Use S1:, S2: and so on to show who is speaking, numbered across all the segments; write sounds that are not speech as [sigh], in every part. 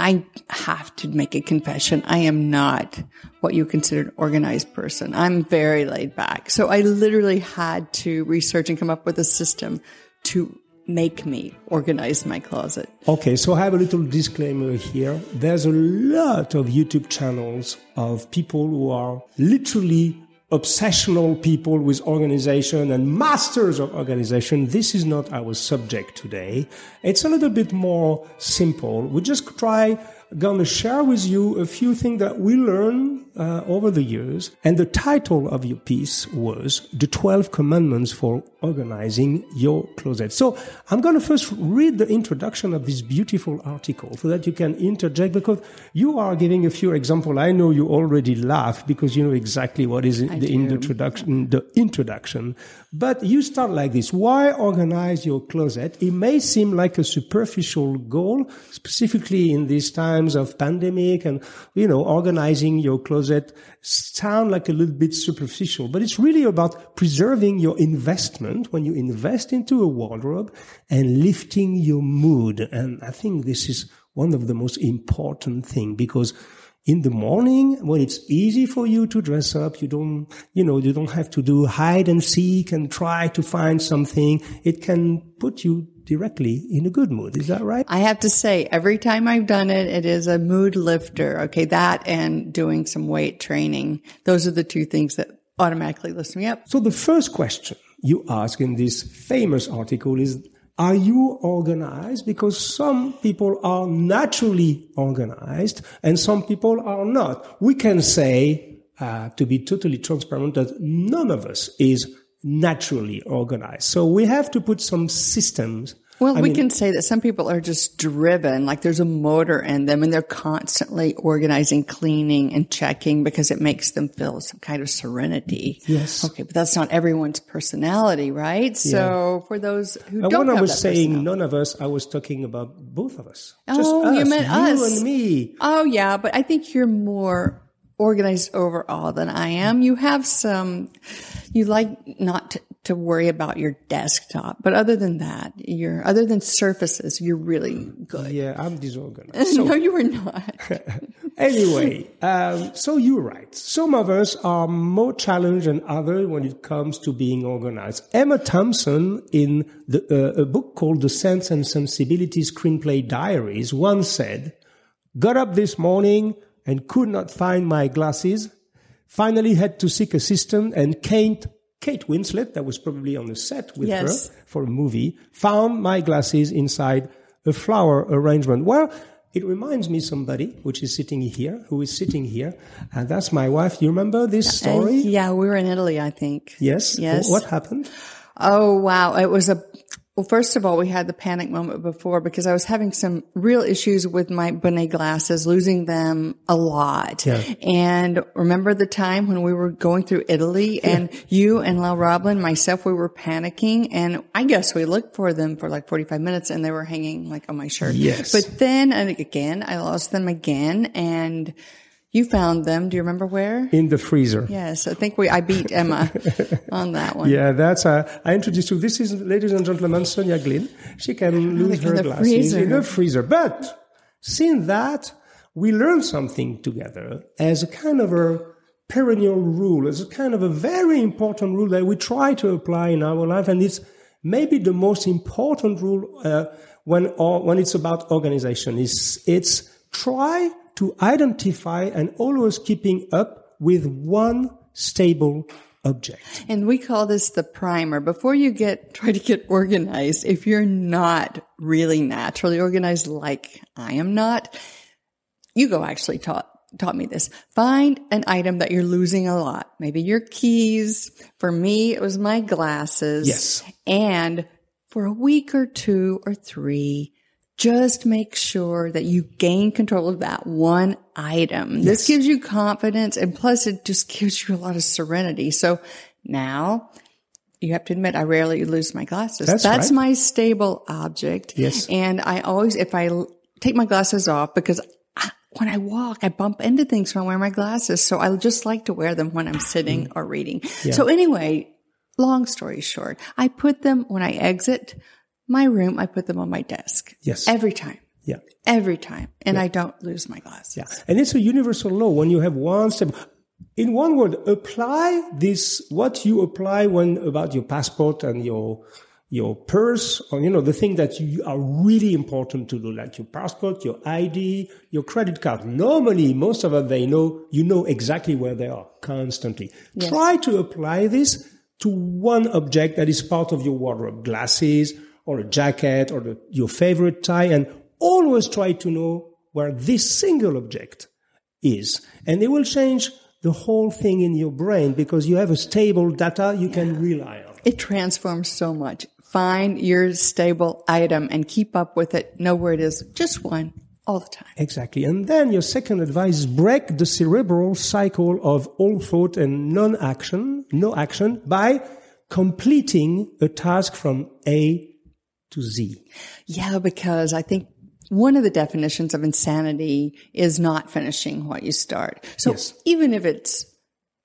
S1: I have to make a confession. I am not what you consider an organized person. I'm very laid back. So I literally had to research and come up with a system to make me organize my closet.
S2: Okay, so I have a little disclaimer here. There's a lot of YouTube channels of people who are literally obsessional people with organization and masters of organization. This is not our subject today. It's a little bit more simple. We just try gonna share with you a few things that we learned uh, over the years. And the title of your piece was The 12 Commandments for Organizing Your Closet. So I'm going to first read the introduction of this beautiful article so that you can interject because you are giving a few examples. I know you already laugh because you know exactly what is in the introduction, the introduction. But you start like this. Why organize your closet? It may seem like a superficial goal, specifically in these times of pandemic and, you know, organizing your closet sound like a little bit superficial, but it's really about preserving your investment when you invest into a wardrobe and lifting your mood. And I think this is one of the most important thing because in the morning when it's easy for you to dress up you don't you know you don't have to do hide and seek and try to find something it can put you directly in a good mood. Is that right?
S1: I have to say every time i've done it it is a mood lifter. Okay that and doing some weight training. Those are the two things that automatically lift me up.
S2: So the first question you ask in this famous article is are you organized? Because some people are naturally organized and some people are not. We can say, uh, to be totally transparent, that none of us is naturally organized. So we have to put some systems
S1: well, I we mean, can say that some people are just driven, like there's a motor in them and they're constantly organizing, cleaning and checking because it makes them feel some kind of serenity.
S2: Yes.
S1: Okay. But that's not everyone's personality, right? Yeah. So for those who and don't
S2: when
S1: I
S2: was saying none of us, I was talking about both of us.
S1: Oh,
S2: us,
S1: you meant
S2: you
S1: us.
S2: and me.
S1: Oh, yeah. But I think you're more organized overall than I am. You have some, you like not to, to, worry about your desktop, but other than that, you're, other than surfaces, you're really good.
S2: Yeah, I'm disorganized. [laughs]
S1: So, no, you are not. [laughs]
S2: anyway, um, so you're right. Some of us are more challenged than others when it comes to being organized. Emma Thompson in the, uh, a book called The Sense and Sensibility Screenplay Diaries once said, got up this morning, and could not find my glasses. Finally had to seek assistance and Kate, Kate Winslet, that was probably on the set with yes. her for a movie, found my glasses inside a flower arrangement. Well, it reminds me somebody which is sitting here, who is sitting here, and that's my wife. You remember this uh, story?
S1: Yeah, we were in Italy, I think.
S2: Yes.
S1: Yes.
S2: What happened?
S1: Oh wow! It was a well, first of all, we had the panic moment before because I was having some real issues with my Bonnet glasses, losing them a lot. Yeah. And remember the time when we were going through Italy and you and La Roblin, myself, we were panicking and I guess we looked for them for like 45 minutes and they were hanging like on my shirt.
S2: Yes.
S1: But then, and again, I lost them again and you found them. Do you remember where?
S2: In the freezer.
S1: Yes, I think we. I beat Emma [laughs] on that one.
S2: Yeah, that's. Uh, I introduced you. This is, ladies and gentlemen, Sonya Glyn. She can lose her glasses freezer. in the freezer. But seeing that, we learned something together as a kind of a perennial rule, as a kind of a very important rule that we try to apply in our life, and it's maybe the most important rule uh, when or, when it's about organization. Is it's try to identify and always keeping up with one stable object.
S1: And we call this the primer. Before you get, try to get organized, if you're not really naturally organized like I am not, Hugo actually taught taught me this. Find an item that you're losing a lot. Maybe your keys. For me, it was my glasses.
S2: Yes.
S1: And for a week or two or three, just make sure that you gain control of that one item. Yes. This gives you confidence and plus it just gives you a lot of serenity. So now you have to admit I rarely lose my glasses.
S2: That's,
S1: That's
S2: right.
S1: my stable object.
S2: Yes.
S1: And I always, if I take my glasses off because I, when I walk, I bump into things when I wear my glasses. So I just like to wear them when I'm sitting mm. or reading. Yeah. So anyway, long story short, I put them when I exit my room, I put them on my desk.
S2: Yes.
S1: Every time.
S2: Yeah.
S1: Every time. And I don't lose my glasses.
S2: Yeah. And it's a universal law. When you have one step, in one word, apply this, what you apply when about your passport and your, your purse or, you know, the thing that you are really important to do, like your passport, your ID, your credit card. Normally, most of us, they know, you know exactly where they are constantly.
S1: Yes.
S2: Try to apply this to one object that is part of your wardrobe, glasses or a jacket or the, your favorite tie and always try to know where this single object is. And it will change the whole thing in your brain because you have a stable data you can rely on.
S1: It transforms so much. Find your stable item and keep up with it. Know where it is. Just one all the time.
S2: Exactly. And then your second advice is break the cerebral cycle of all thought and non-action, no action by completing a task from A to Z.
S1: Yeah, because I think one of the definitions of insanity is not finishing what you start. So
S2: Yes.
S1: even if it's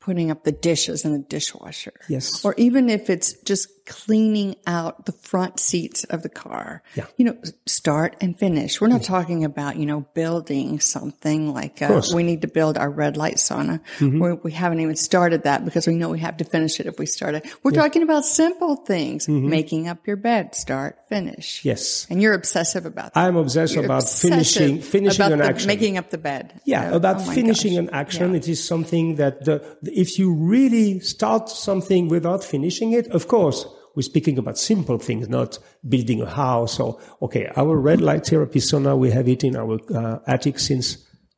S1: putting up the dishes in the dishwasher.
S2: Yes.
S1: Or even if it's just cleaning out the front seats of the car.
S2: Yeah.
S1: You know, start and finish. We're not talking about, you know, building something like uh.
S2: Mm-hmm.
S1: we need to build our red light sauna. We're, we haven't even started that because we know we have to finish it if we start it. We're talking about simple things.
S2: Mm-hmm.
S1: Making up your bed, start, finish.
S2: Yes.
S1: And you're obsessive about that.
S2: I'm obsessed
S1: You're
S2: about finishing, finishing
S1: about
S2: an
S1: the-
S2: action.
S1: Making up the bed.
S2: Yeah,
S1: Oh,
S2: about
S1: oh
S2: finishing
S1: gosh.
S2: an action.
S1: Yeah.
S2: It is something that the, if you really start something without finishing it, of course, we're speaking about simple things, not building a house or, okay, our red light therapy sauna, we have it in our uh, attic since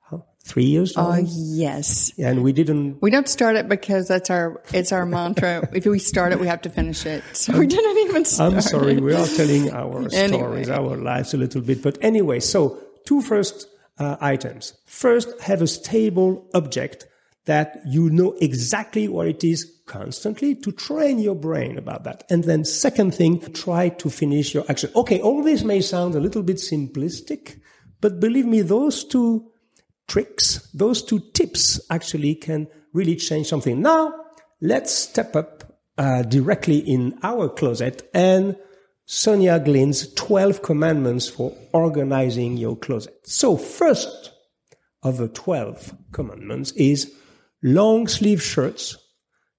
S2: how, three years now.
S1: Oh, yes.
S2: and we didn't,
S1: We don't start it because that's our, it's our mantra. if we start it, we have to finish it. So we didn't even start.
S2: I'm sorry, we are telling our [laughs]
S1: Anyway.
S2: stories, our lives a little bit. But anyway, so two first uh, items. First, have a stable object that you know exactly what it is constantly to train your brain about that. And then second thing, try to finish your action. Okay, all this may sound a little bit simplistic, but believe me, those two tricks, those two tips actually can really change something. Now, let's step up uh, directly in our closet and Sonya Glyn's 12 commandments for organizing your closet. So first of the 12 commandments is long sleeve shirts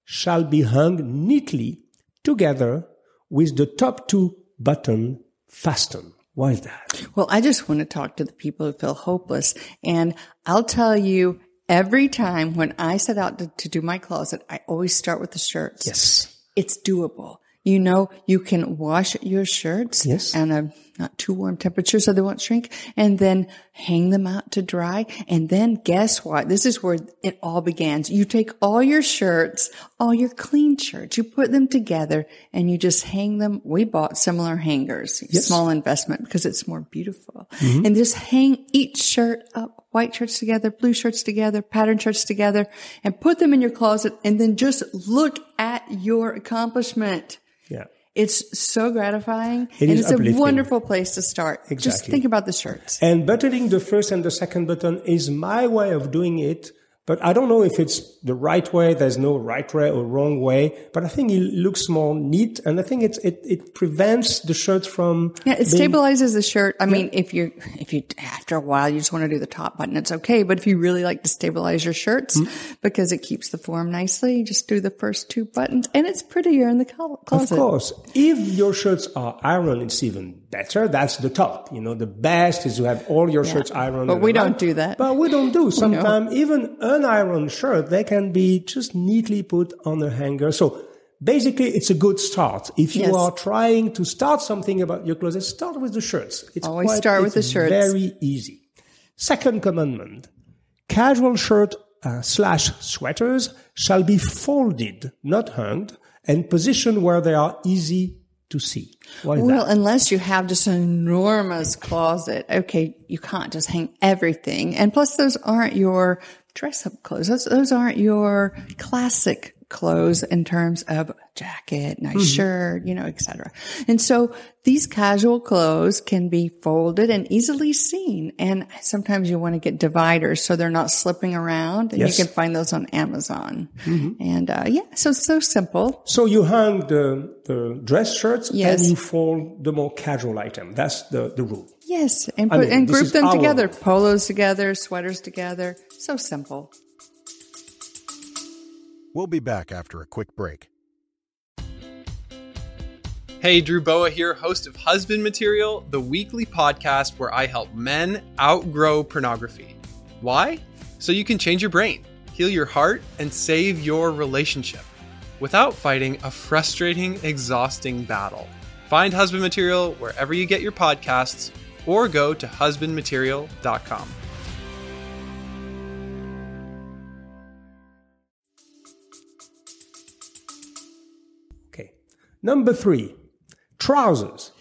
S2: shall be hung neatly together with the top two button fastened. Why is that?
S1: Well, I just want to talk to the people who feel hopeless. And I'll tell you, every time when I set out to, to do my closet, I always start with the shirts.
S2: Yes.
S1: It's doable. You know, you can wash your shirts
S2: Yes.
S1: and a not too warm temperature so they won't shrink and then hang them out to dry. And then guess what? This is where it all begins. You take all your shirts, all your clean shirts, you put them together and you just hang them. We bought similar hangers, small investment because it's more beautiful mm-hmm. and just hang each shirt up, white shirts together, blue shirts together, pattern shirts together and put them in your closet and then just look at your accomplishment.
S2: Yeah.
S1: It's so gratifying.
S2: It
S1: and
S2: is
S1: it's
S2: uplifting.
S1: a wonderful place to start.
S2: Exactly.
S1: Just think about the shirts.
S2: And buttoning the first and the second button is my way of doing it. But I don't know if it's the right way. There's no right way or wrong way. But I think it looks more neat. And I think it's, it, it prevents the shirt from.
S1: Yeah, it
S2: being-
S1: stabilizes the shirt. I mean, if you, if you, after a while, you just want to do the top button, it's okay. But if you really like to stabilize your shirts
S2: Mm-hmm.
S1: because it keeps the form nicely, you just do the first two buttons and it's prettier in the col-
S2: Of course, if your shirts are ironed, it's even better. That's the top. You know, the best is to have all your shirts ironed.
S1: But we
S2: aligned.
S1: don't do that.
S2: But we don't do. [laughs] Sometimes even unironed shirt, they can be just neatly put on a hanger. So basically, it's a good start. If you
S1: Yes.
S2: are trying to start something about your closet, start with the shirts. It's
S1: Always
S2: quite-
S1: start with the shirts.
S2: Very easy. Second commandment. Casual shirt uh, slash sweaters shall be folded, not hung, and positioned where they are easy to see. Why
S1: Well,
S2: that?
S1: unless you have just an enormous closet, okay, you can't just hang everything. And plus, those aren't your dress up clothes. Those, those aren't your classic clothes in terms of jacket, nice shirt, you know, etc. And so these casual clothes can be folded and easily seen. And sometimes you want to get dividers so they're not slipping around. And
S2: Yes.
S1: you can find those on Amazon. And uh, yeah, so so simple.
S2: So you hang the, the dress shirts
S1: Yes.
S2: and you fold the more casual item. That's the, the rule.
S1: Yes, and
S2: I
S1: put
S2: mean,
S1: and group them together.
S2: life.
S1: Polos together, sweaters together. So simple.
S3: We'll be back after a quick break.
S4: Hey, Drew Boa here, host of Husband Material, the weekly podcast where I help men outgrow pornography. Why? So you can change your brain, heal your heart, and save your relationship without fighting a frustrating, exhausting battle. Find Husband Material wherever you get your podcasts or go to husbandmaterial.com.
S2: Okay. Number three, trousers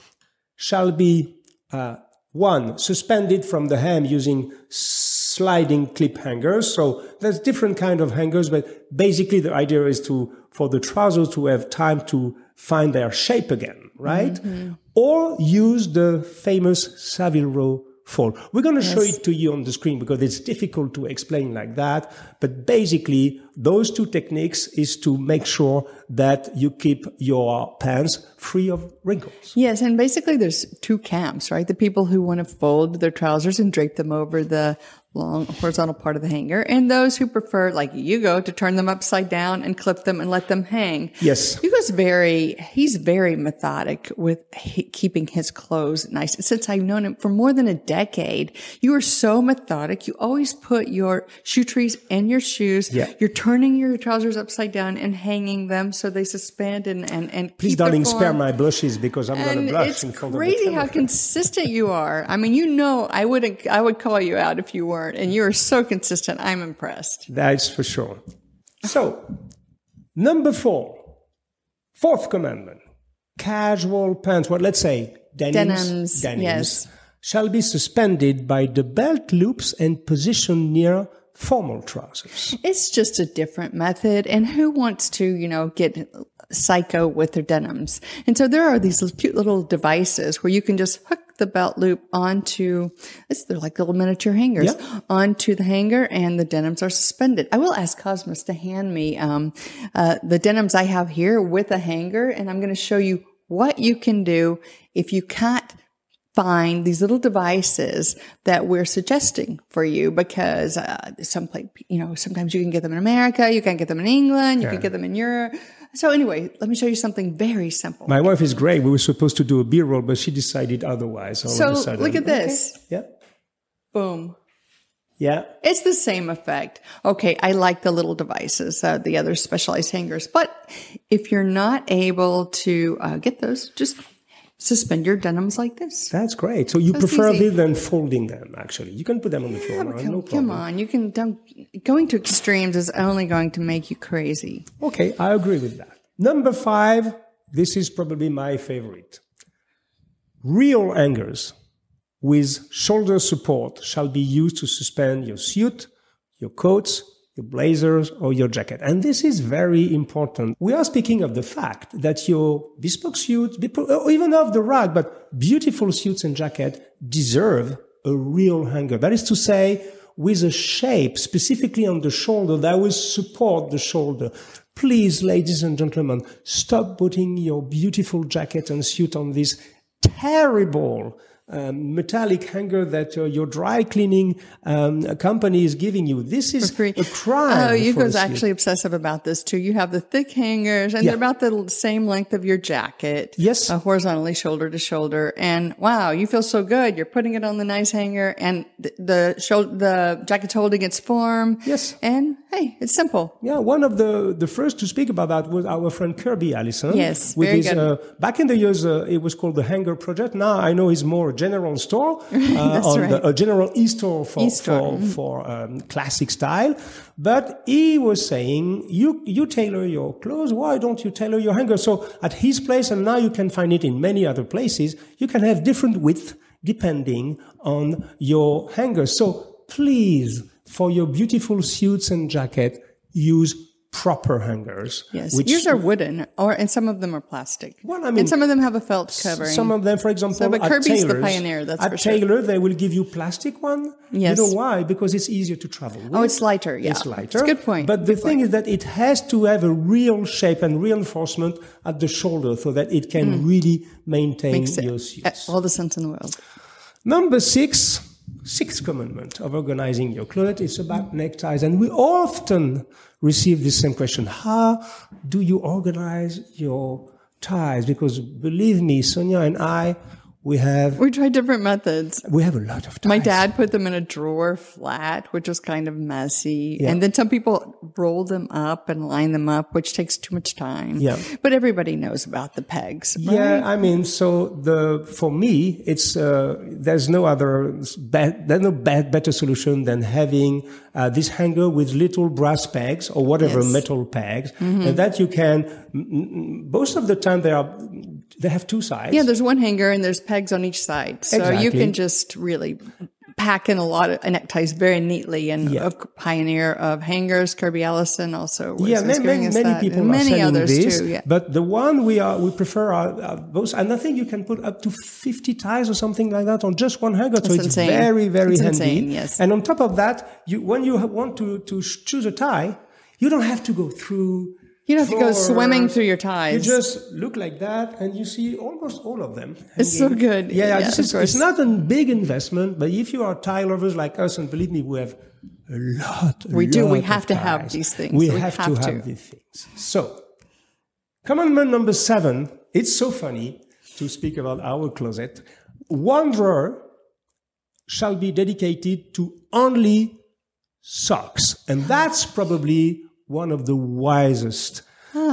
S2: shall be uh, one suspended from the hem using sliding clip hangers. So there's different kind of hangers, but basically the idea is to for the trousers to have time to find their shape again, right? Mm-hmm. Or use the famous Savile Row fold. We're going to show it to you on the screen because it's difficult to explain like that. But basically, those two techniques is to make sure that you keep your pants free of wrinkles.
S1: Yes, and basically there's two camps, right? The people who want to fold their trousers and drape them over the long horizontal part of the hanger, and those who prefer, like you go, to turn them upside down and clip them and let them hang.
S2: Yes.
S1: Hugo's very, he's very methodic with he, keeping his clothes nice. Since I've known him for more than a decade, you are so methodic. You always put your shoe trees in your shoes.
S2: Yeah.
S1: You're turning your trousers upside down and hanging them so they suspend and, and, and
S2: Please, darling, spare my blushes because I'm going to blush
S1: it's
S2: in front of
S1: crazy
S2: the
S1: how consistent you are. I mean, you know, I wouldn't, I would call you out if you and you are so consistent. I'm impressed.
S2: That's for sure. So, number four, fourth commandment, casual pants, what let's say denims,
S1: Denims, yes.
S2: shall be suspended by the belt loops and positioned near formal trousers.
S1: It's just a different method, and who wants to, you know, get psycho with their denims? And so there are these cute little devices where you can just hook the belt loop onto, it's they're like little miniature hangers
S2: Yeah.
S1: onto the hanger, and the denims are suspended. I will ask Cosmos to hand me um, uh, the denims I have here with a hanger, and I'm going to show you what you can do if you can't find these little devices that we're suggesting for you because uh, some place, you know, sometimes you can get them in America, you can't get them in England, you can get them in Europe. So anyway, let me show you something very simple.
S2: My wife is great. We were supposed to do a B roll, but she decided otherwise. all
S1: so
S2: of a sudden.
S1: look at this.
S2: Yeah.
S1: Boom.
S2: Yeah.
S1: It's the same effect. Okay, I like the little devices, uh, the other specialized hangers. But if you're not able to uh, get those, just suspend your denims like this.
S2: That's great. So you prefer it than folding them, actually. You can put them on the floor.
S1: Yeah, but
S2: no
S1: come,
S2: problem.
S1: come on, you can don't going to extremes is only going to make you crazy.
S2: Okay, I agree with that. Number five, this is probably my favorite. Real hangers with shoulder support shall be used to suspend your suit, your coats, your blazers, or your jacket. And this is very important. We are speaking of the fact that your bespoke suits, or even off the rack, but beautiful suits and jacket deserve a real hanger. That is to say, with a shape specifically on the shoulder that will support the shoulder. Please, ladies and gentlemen, stop putting your beautiful jacket and suit on this terrible um, metallic hanger that uh, your dry cleaning um, company is giving you. This is a crime.
S1: Oh, you guys
S2: suit.
S1: actually obsessive about this too. You have the thick hangers, and
S2: Yeah.
S1: they're about the same length of your jacket.
S2: Yes.
S1: uh, horizontally, shoulder to shoulder. And wow, you feel so good. You're putting it on the nice hanger, and the the, shoulder, the jacket's holding its form.
S2: Yes.
S1: And hey, it's simple.
S2: Yeah, one of the, the first to speak about that was our friend Kirby Allison.
S1: Yes,
S2: with
S1: very
S2: his,
S1: good.
S2: Uh, back in the years, uh, it was called the Hanger Project. Now I know it's more general store, [laughs] uh, on
S1: right.
S2: the, a general e-store for
S1: E-store,
S2: for, for um, classic style. But he was saying, you you tailor your clothes. Why don't you tailor your hanger? So at his place, and now you can find it in many other places. You can have different width depending on your hanger. So please, for your beautiful suits and jacket, use proper hangers.
S1: Yes,
S2: which-
S1: yours are wooden, or and some of them are plastic.
S2: Well, I mean,
S1: and some of them have a felt covering.
S2: Some of them, for example,
S1: So, but Kirby's the pioneer, that's
S2: at
S1: for sure.
S2: Taylor, they will give you plastic one.
S1: Yes.
S2: You know why? Because it's easier to travel. With.
S1: Oh, it's lighter, yeah.
S2: It's lighter.
S1: It's a good point.
S2: But the
S1: Good
S2: thing
S1: point.
S2: is that it has to have a real shape and reinforcement at the shoulder so that it can really maintain
S1: Mm. Makes
S2: your
S1: uh,
S2: suits.
S1: all the sense in the world.
S2: Number six, sixth commandment of organizing your closet is about neckties. And we often receive this same question. How do you organize your ties? Because believe me, Sonya and I, we have
S1: We tried different methods.
S2: we have a lot of ties.
S1: My dad put them in a drawer flat, which was kind of messy. Yeah. And then some people roll them up and line them up, which takes too much time.
S2: Yeah.
S1: But everybody knows about the pegs.
S2: Yeah, I mean, so the for me, it's uh, there's no other bad, there's no bad better solution than having uh, this hanger with little brass pegs or whatever
S1: Yes. Mm-hmm.
S2: metal pegs, and that you can. Most of the time, they are they have two sides.
S1: Yeah, there's one hanger and there's pegs on each side. So you can just really pack in a lot of neckties very neatly. And
S2: Yeah.
S1: a pioneer of hangers, Kirby Allison also was
S2: yeah, many, many, many people
S1: and
S2: are
S1: many
S2: selling
S1: others
S2: this,
S1: too. Yeah.
S2: but the one we are we prefer are, are those, and I think you can put up to fifty ties or something like that on just one hanger, so
S1: That's
S2: it's
S1: insane.
S2: very very
S1: It's
S2: handy.
S1: insane, yes.
S2: And on top of that, you when you want to to choose a tie, you don't have to go through.
S1: You don't have to go swimming through your ties.
S2: You just look like that, and you see almost all of them.
S1: It's so good.
S2: Yeah, yeah.
S1: Yeah,
S2: this is,
S1: course.
S2: it's not a big investment, but if you are tie lovers like us, and believe me, we have a lot. a
S1: We do. We have
S2: of
S1: to have these things.
S2: We,
S1: We
S2: have,
S1: have
S2: to
S1: to.
S2: have these things. So, commandment number seven. It's so funny to speak about our closet. One drawer shall be dedicated to only socks. And that's probably one of the wisest.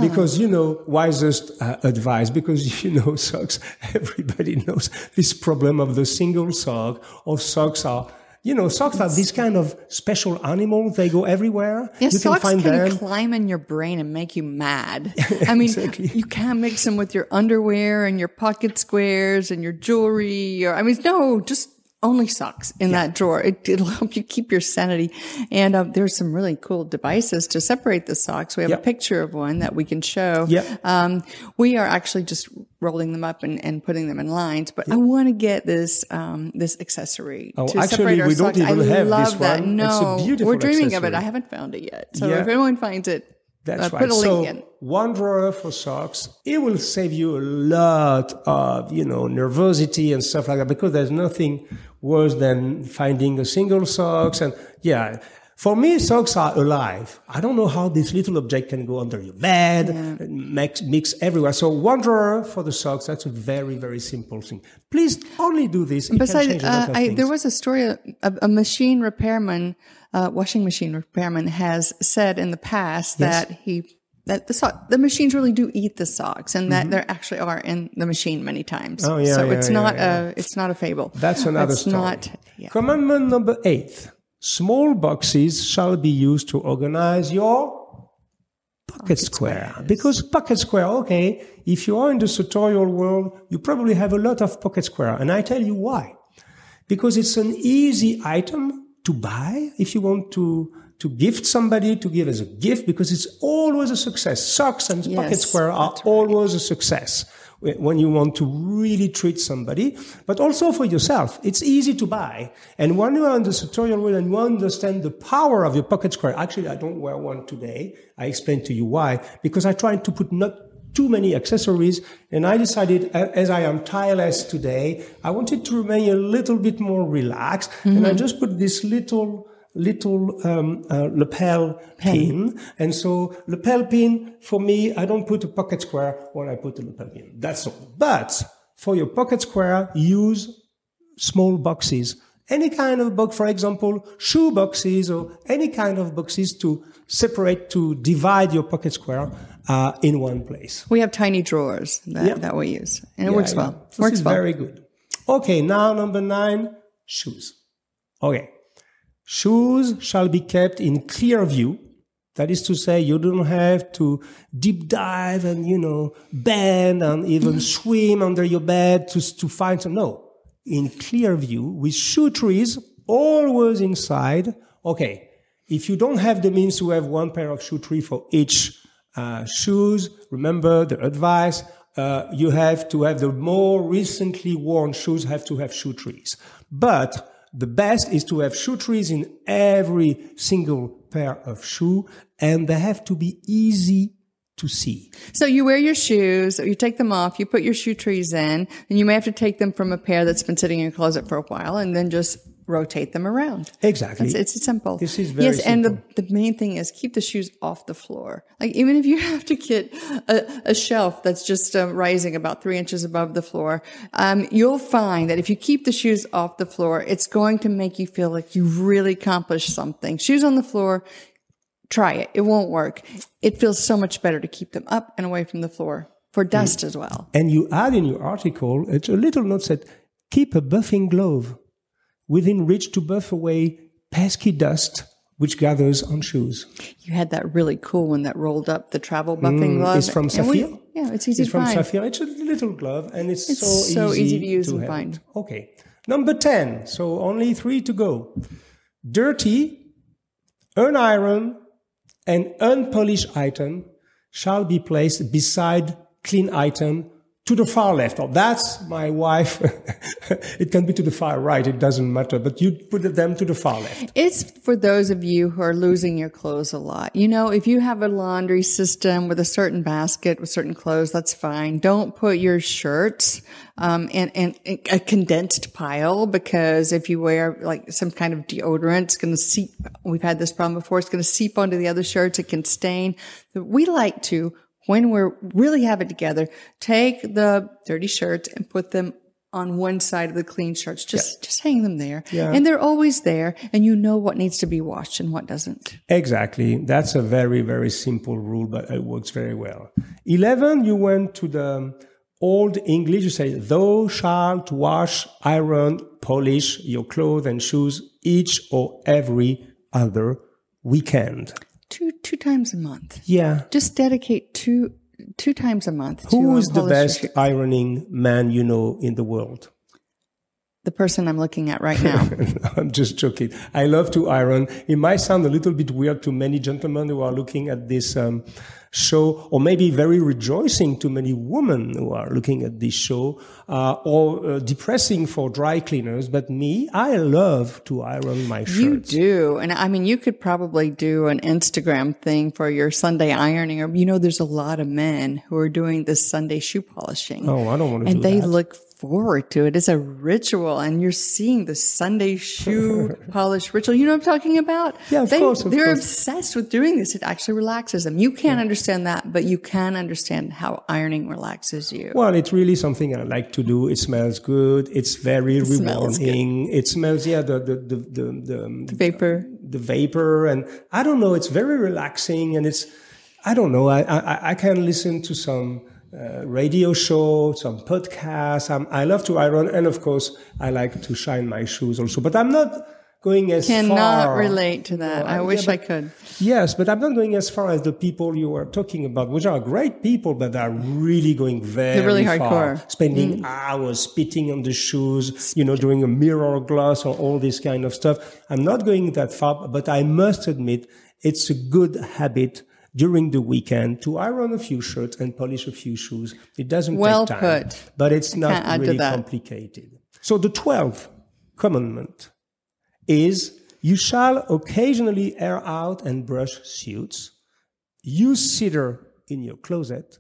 S2: Because you know, wisest uh, advice, because [laughs] you know, socks, everybody knows this problem of the single sock or socks are, you know, socks are this kind of special animal. They go everywhere.
S1: Yeah,
S2: you
S1: socks
S2: can
S1: can,
S2: find them.
S1: climb in your brain and make you mad. [laughs] I mean,
S2: Exactly.
S1: you can't mix them with your underwear and your pocket squares and your jewelry. Or I mean, no, just only socks in that drawer. It, it'll [laughs] help you keep your sanity. And uh, there's some really cool devices to separate the socks. We have
S2: Yep.
S1: a picture of one that we can show.
S2: Yep.
S1: Um, we are actually just rolling them up and, and putting them in lines, but I want to get this um, this accessory
S2: Oh,
S1: to
S2: actually,
S1: separate our
S2: we don't
S1: socks. I
S2: have
S1: love
S2: this
S1: that.
S2: one.
S1: No, we're dreaming of it. I haven't found it yet. So
S2: Yeah.
S1: if anyone finds it,
S2: That's
S1: uh,
S2: right. so one drawer for socks, it will save you a lot of, you know, nervosity and stuff like that because there's nothing worse than finding a single socks. And yeah, for me, socks are alive. I don't know how this little object can go under your bed, and mix, mix everywhere. So one drawer for the socks, that's a very, very simple thing. Please only do this. It
S1: Besides,
S2: change a lot
S1: uh, I, there was a story, a, a machine repairman, uh, washing machine repairman has said in the past that he, that the sock, the machines really do eat the socks and that there actually are in the machine many times.
S2: Mm-hmm. Oh, yeah,
S1: so
S2: yeah,
S1: it's
S2: yeah,
S1: not
S2: yeah.
S1: a, it's not a fable.
S2: That's another
S1: it's
S2: story.
S1: not, yeah.
S2: Commandment number eight. Small boxes shall be used to organize your pocket square. Because pocket square, okay, if you are in the sartorial world, you probably have a lot of pocket square. And I tell you why. Because it's an easy item to buy if you want to to gift somebody, to give as a gift, because it's always a success. Socks and pocket square are always a success when you want to really treat somebody, but also for yourself. It's easy to buy. And when you are in the sartorial world and you understand the power of your pocket square, actually, I don't wear one today. I explain to you why, because I try to put not too many accessories and I decided as I am tireless today, I wanted to remain a little bit more relaxed and I mm-hmm. just put this little little um, uh, lapel pin. And so lapel pin, for me, I don't put a pocket square when I put a lapel pin. That's all. But for your pocket square, use small boxes. Any kind of box, for example, shoe boxes or any kind of boxes to separate, to divide your pocket square uh, in one place.
S1: We have tiny drawers that,
S2: Yeah.
S1: that we use and it
S2: Yeah,
S1: works
S2: yeah.
S1: well.
S2: This
S1: works
S2: is
S1: well.
S2: very good. Okay, now number nine, shoes. Okay. Shoes shall be kept in clear view. That is to say, you don't have to deep dive and, you know, bend and even [laughs] swim under your bed to, to find some. No. In clear view with shoe trees always inside. Okay. If you don't have the means to have one pair of shoe tree for each uh, shoes, remember the advice. Uh, you have to have the more recently worn shoes have to have shoe trees. But the best is to have shoe trees in every single pair of shoe and they have to be easy to see.
S1: So you wear your shoes, you take them off, you put your shoe trees in, and you may have to take them from a pair that's been sitting in your closet for a while and then just rotate them around.
S2: Exactly.
S1: It's, it's simple.
S2: This is very
S1: yes, and the, the main thing is keep the shoes off the floor. Like even if you [laughs] have to get a, a shelf that's just uh, rising about three inches above the floor, um, you'll find that if you keep the shoes off the floor, it's going to make you feel like you've really accomplished something. Shoes on the floor, try it. It won't work. It feels so much better to keep them up and away from the floor for dust as well.
S2: And you add in your article, it's a little note that keep a buffing glove within reach to buff away pesky dust which gathers on shoes.
S1: You had that really cool one that rolled up the travel buffing mm, glove.
S2: It's from
S1: we-
S2: Saphir.
S1: yeah, it's easy
S2: It's
S1: to
S2: from
S1: find.
S2: Saphir. It's a little glove and it's,
S1: It's
S2: so,
S1: so
S2: easy,
S1: easy to use and
S2: have
S1: find.
S2: Okay. Number 10. So only three to go. Dirty, unironed, and unpolished item shall be placed beside clean item to the far left. Oh, that's my wife. [laughs] it can be to the far right. It doesn't matter, but you put them to the far left.
S1: It's for those of you who are losing your clothes a lot. You know, if you have a laundry system with a certain basket with certain clothes, that's fine. Don't put your shirts um, in, in, in a condensed pile because if you wear like some kind of deodorant, it's going to seep. We've had this problem before. It's going to seep onto the other shirts. It can stain. We like to when we're really have it together, take the dirty shirts and put them on one side of the clean shirts. Just just hang them there.
S2: Yeah.
S1: And they're always there and you know what needs to be washed and what doesn't.
S2: Exactly. That's a very, very simple rule, but it works very well. 11, you went to the old English. You say, thou shalt wash, iron, polish your clothes and shoes each or every other weekend.
S1: Two two times a month.
S2: Yeah.
S1: Just dedicate two two times a month to
S2: Who is the best ironing man you know in the world?
S1: The person I'm looking at right now. [laughs]
S2: I'm just joking. I love to iron. It might sound a little bit weird to many gentlemen who are looking at this um, show, or maybe very rejoicing to many women who are looking at this show, uh, or uh, depressing for dry cleaners. But me, I love to iron my shirts.
S1: You do. And I mean, you could probably do an Instagram thing for your Sunday ironing, or, you know, there's a lot of men who are doing this Sunday shoe polishing.
S2: Oh, I don't want to
S1: and
S2: do
S1: they
S2: that.
S1: look forward to it. It's a ritual, and you're seeing the Sunday shoe [laughs] polish ritual. You know what I'm talking about?
S2: Yeah, of
S1: they,
S2: course, of
S1: they're
S2: course.
S1: obsessed with doing this. It actually relaxes them. You can't understand that, but you can understand how ironing relaxes you.
S2: Well, it's really something I like to do. It smells good. It's very
S1: smells good.
S2: rewarding. It smells, yeah, the, the, the, the, the,
S1: Vapor.
S2: the vapor and I don't know, it's very relaxing and it's, I don't know, I, I, I can listen to some uh, radio show, some podcasts. I'm, I love to iron and of course I like to shine my shoes also, but I'm not going as far.
S1: Cannot
S2: far.
S1: relate to that. I
S2: yeah,
S1: wish I could.
S2: Yes, but I'm not going as far as the people you were talking about, which are great people, but are really going very
S1: really
S2: far,
S1: hardcore. Mm.
S2: spending hours spitting on the shoes, you know, doing a mirror gloss or all this kind of stuff. I'm not going that far, but I must admit it's a good habit during the weekend to iron a few shirts and polish a few shoes. It doesn't
S1: Well
S2: take time,
S1: put.
S2: but it's not
S1: can't
S2: really complicated. So the 12th commandment is you shall occasionally air out and brush suits, use cedar in your closet,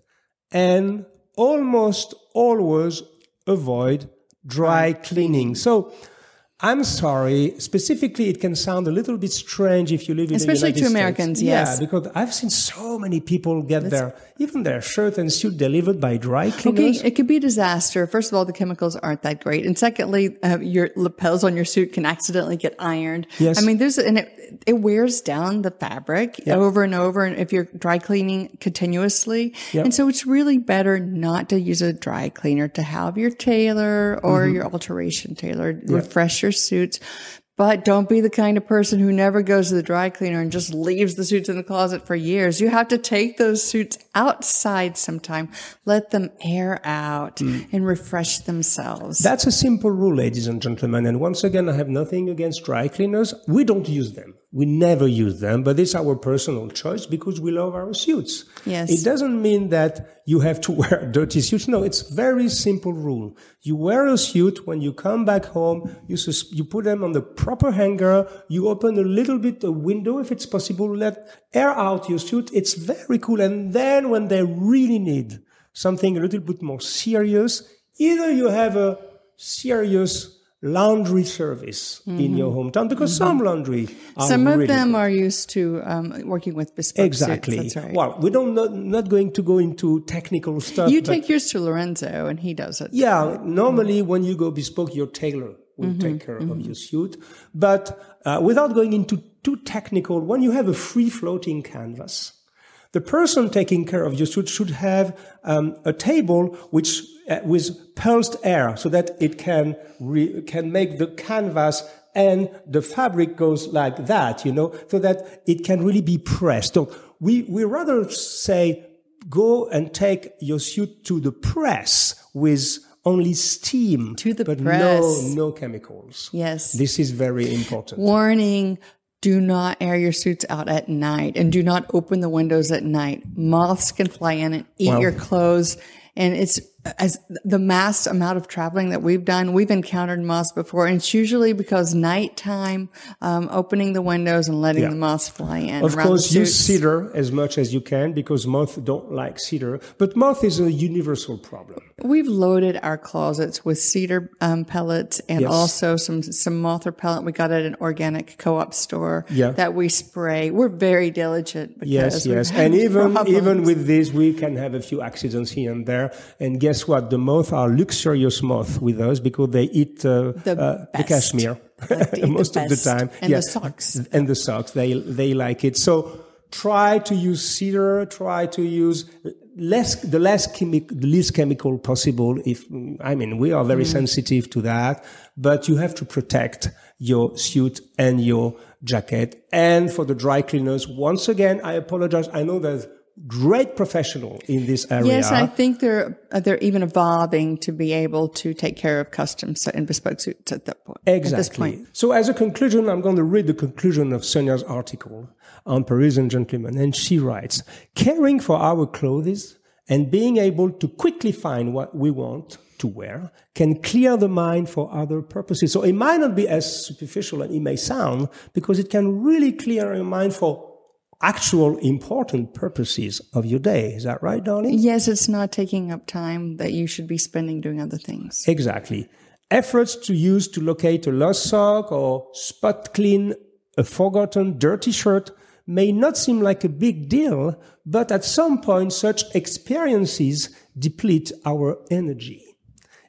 S2: and almost always avoid dry cleaning. So I'm sorry. Specifically, it can sound a little bit strange if you live in
S1: Especially
S2: the
S1: to
S2: United
S1: Americans,
S2: States.
S1: yes.
S2: Yeah, because I've seen so many people get their even their shirt and suit delivered by dry cleaners.
S1: Okay, it could be a disaster. First of all, the chemicals aren't that great, and secondly, uh, your lapels on your suit can accidentally get ironed.
S2: Yes.
S1: I mean, there's and it, it wears down the fabric over and over, and if you're dry cleaning continuously, and so it's really better not to use a dry cleaner to have your tailor or
S2: Mm-hmm.
S1: your alteration tailor refresh your suits. But don't be the kind of person who never goes to the dry cleaner and just leaves the suits in the closet for years. You have to take those suits outside sometime, let them air out hmm. and refresh themselves.
S2: That's a simple rule, ladies and gentlemen. And once again, I have nothing against dry cleaners. We don't use them. We never use them, but it's our personal choice because we love our suits.
S1: Yes.
S2: It doesn't mean that you have to [laughs] wear dirty suits. No, it's very simple rule. You wear a suit when you come back home. You sus- you put them on the proper hanger. You open a little bit a window if it's possible. Let air out your suit. It's very cool. And then when they really need something a little bit more serious, either you have a serious laundry service mm-hmm. in your hometown because mm-hmm. some laundry
S1: some of
S2: really
S1: them
S2: good.
S1: are used to um, working with bespoke
S2: exactly
S1: suits. Right.
S2: well we don't not, not going to go into technical stuff
S1: you take yours to lorenzo and he does it
S2: yeah normally when you go bespoke your tailor will mm-hmm. take care of your suit but uh, without going into too technical when you have a free floating canvas the person taking care of your suit should have um, a table which uh, with pulsed air so that it can re- can make the canvas and the fabric goes like that, you know, so that it can really be pressed. So we, we rather say go and take your suit to the press with only steam.
S1: To the
S2: but
S1: press.
S2: no, no chemicals.
S1: Yes.
S2: This is very important.
S1: Warning. Do not air your suits out at night and do not open the windows at night. Moths can fly in and eat your clothes. And it's as the mass amount of traveling that we've done, we've encountered moths before. And it's usually because nighttime, um, opening the windows and letting
S2: Yeah.
S1: the moths fly in.
S2: Of course, use cedar as much as you can because moths don't like cedar. But moth is a universal problem.
S1: We've loaded our closets with cedar um, pellets and
S2: Yes.
S1: also some some moth repellent. We got at an organic co-op store
S2: Yeah.
S1: that we spray. We're very diligent. Because
S2: Yes, yes. And [laughs] even,
S1: problems.
S2: even with this, we can have a few accidents here and there. And guess what? The moths are luxurious moths with us because they eat uh,
S1: The
S2: uh, the cashmere
S1: Like eat the [laughs]
S2: most of the time.
S1: And the socks.
S2: And the socks. They, they like it. So try to use cedar, try to use less, the less chemic, the least chemical possible. If, I mean, we are very
S1: Mm.
S2: sensitive to that, but you have to protect your suit and your jacket. And for the dry cleaners, once again, I apologize. I know there's great professional in this area.
S1: Yes, I think they're uh, they're even evolving to be able to take care of custom su- and bespoke suits at that point. At this
S2: Exactly.
S1: point.
S2: So as a conclusion, I'm going to read the conclusion of Sonya's article on Parisian gentlemen, And she writes, caring for our clothes and being able to quickly find what we want to wear can clear the mind for other purposes. So it might not be as superficial as it may sound because it can really clear your mind for actual important purposes of your day. Is that right, darling?
S1: Yes, it's not taking up time that you should be spending doing other things.
S2: Exactly. Efforts to use to locate a lost sock or spot clean a forgotten dirty shirt may not seem like a big deal, but at some point such experiences deplete our energy.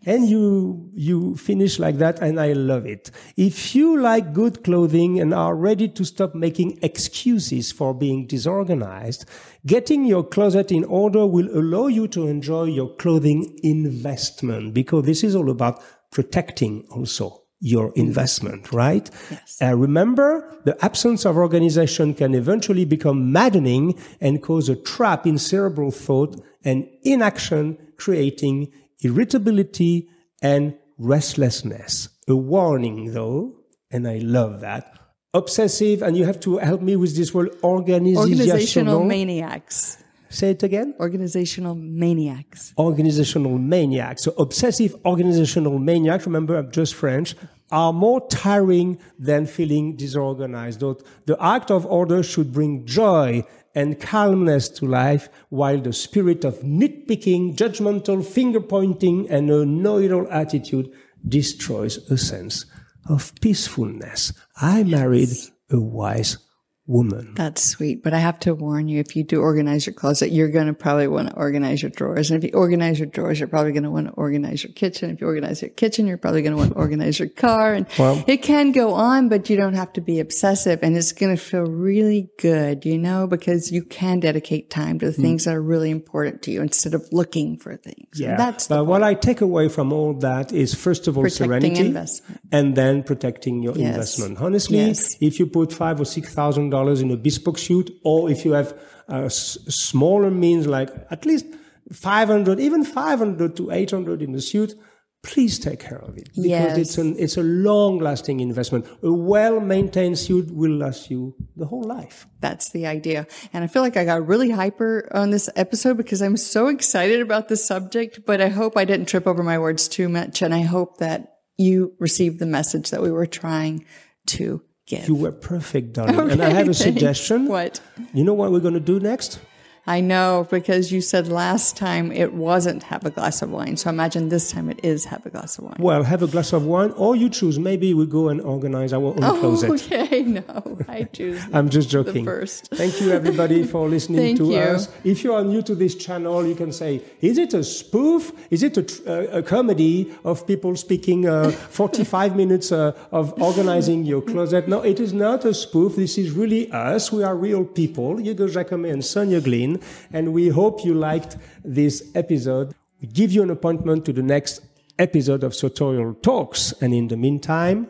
S2: And you, you finish like that and I love it. If you like good clothing and are ready to stop making excuses for being disorganized, getting your closet in order will allow you to enjoy your clothing investment because this is all about protecting also your investment, right?
S1: Yes.
S2: Uh, remember, the absence of organization can eventually become maddening and cause a trap in cerebral thought and inaction, creating irritability and restlessness. A warning though, and I love that. Obsessive, and you have to help me with this word,
S1: Organizational maniacs.
S2: Say it again
S1: Organizational maniacs.
S2: organizational maniacs. So obsessive organizational maniacs, remember I'm just French, are more tiring than feeling disorganized. The act of order should bring joy and calmness to life, while the spirit of nitpicking, judgmental finger pointing, and a know-it-all attitude destroys a sense of peacefulness. I married a wise woman.
S1: That's sweet. But I have to warn you, if you do organize your closet, you're going to probably want to organize your drawers. And if you organize your drawers, you're probably going to want to organize your kitchen. If you organize your kitchen, you're probably going to want to organize your car. And
S2: Well-
S1: it can go on, but you don't have to be obsessive. And it's going to feel really good, you know, because you can dedicate time to the hmm. things that are really important to you instead of looking for things. And
S2: Yeah,
S1: That's
S2: but what I take away from all that is first of all
S1: Protecting
S2: serenity,
S1: investment.
S2: and then protecting your
S1: Yes.
S2: investment. Honestly,
S1: Yes.
S2: if you put five or six thousand dollars in a bespoke suit, or if you have uh, smaller means like at least five hundred, even five hundred to eight hundred in the suit, please take care of it because
S1: Yes.
S2: it's an it's a long lasting investment. A well maintained suit will last you the whole life.
S1: That's the idea. And I feel like I got really hyper on this episode because I'm so excited about the subject, but I hope I didn't trip over my words too much. And I hope that you received the message that we were trying to give.
S2: You were perfect, darling. and I have a [laughs] suggestion.
S1: What?
S2: You know what we're going to do next?
S1: I know because you said last time it wasn't have a glass of wine. So imagine this time it is have a glass of wine.
S2: Well, have a glass of wine, or you choose. Maybe we go and organize our own closet. [laughs]
S1: Okay, no, I choose. [laughs]
S2: I'm just joking.
S1: first.
S2: Thank you, everybody, for [laughs] listening to
S1: you.
S2: us. If you are new to this channel, you can say, is it a spoof? Is it a, tr- uh, a comedy of people speaking uh, 45 minutes uh, of organizing your closet? No, it is not a spoof. This is really us. We are real people, Hugo Jacomet and Sonya Glyn, and we hope you liked this episode. We give you an appointment to the next episode of Sartorial Talks. And in the meantime,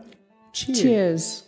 S2: cheers.
S1: Cheers.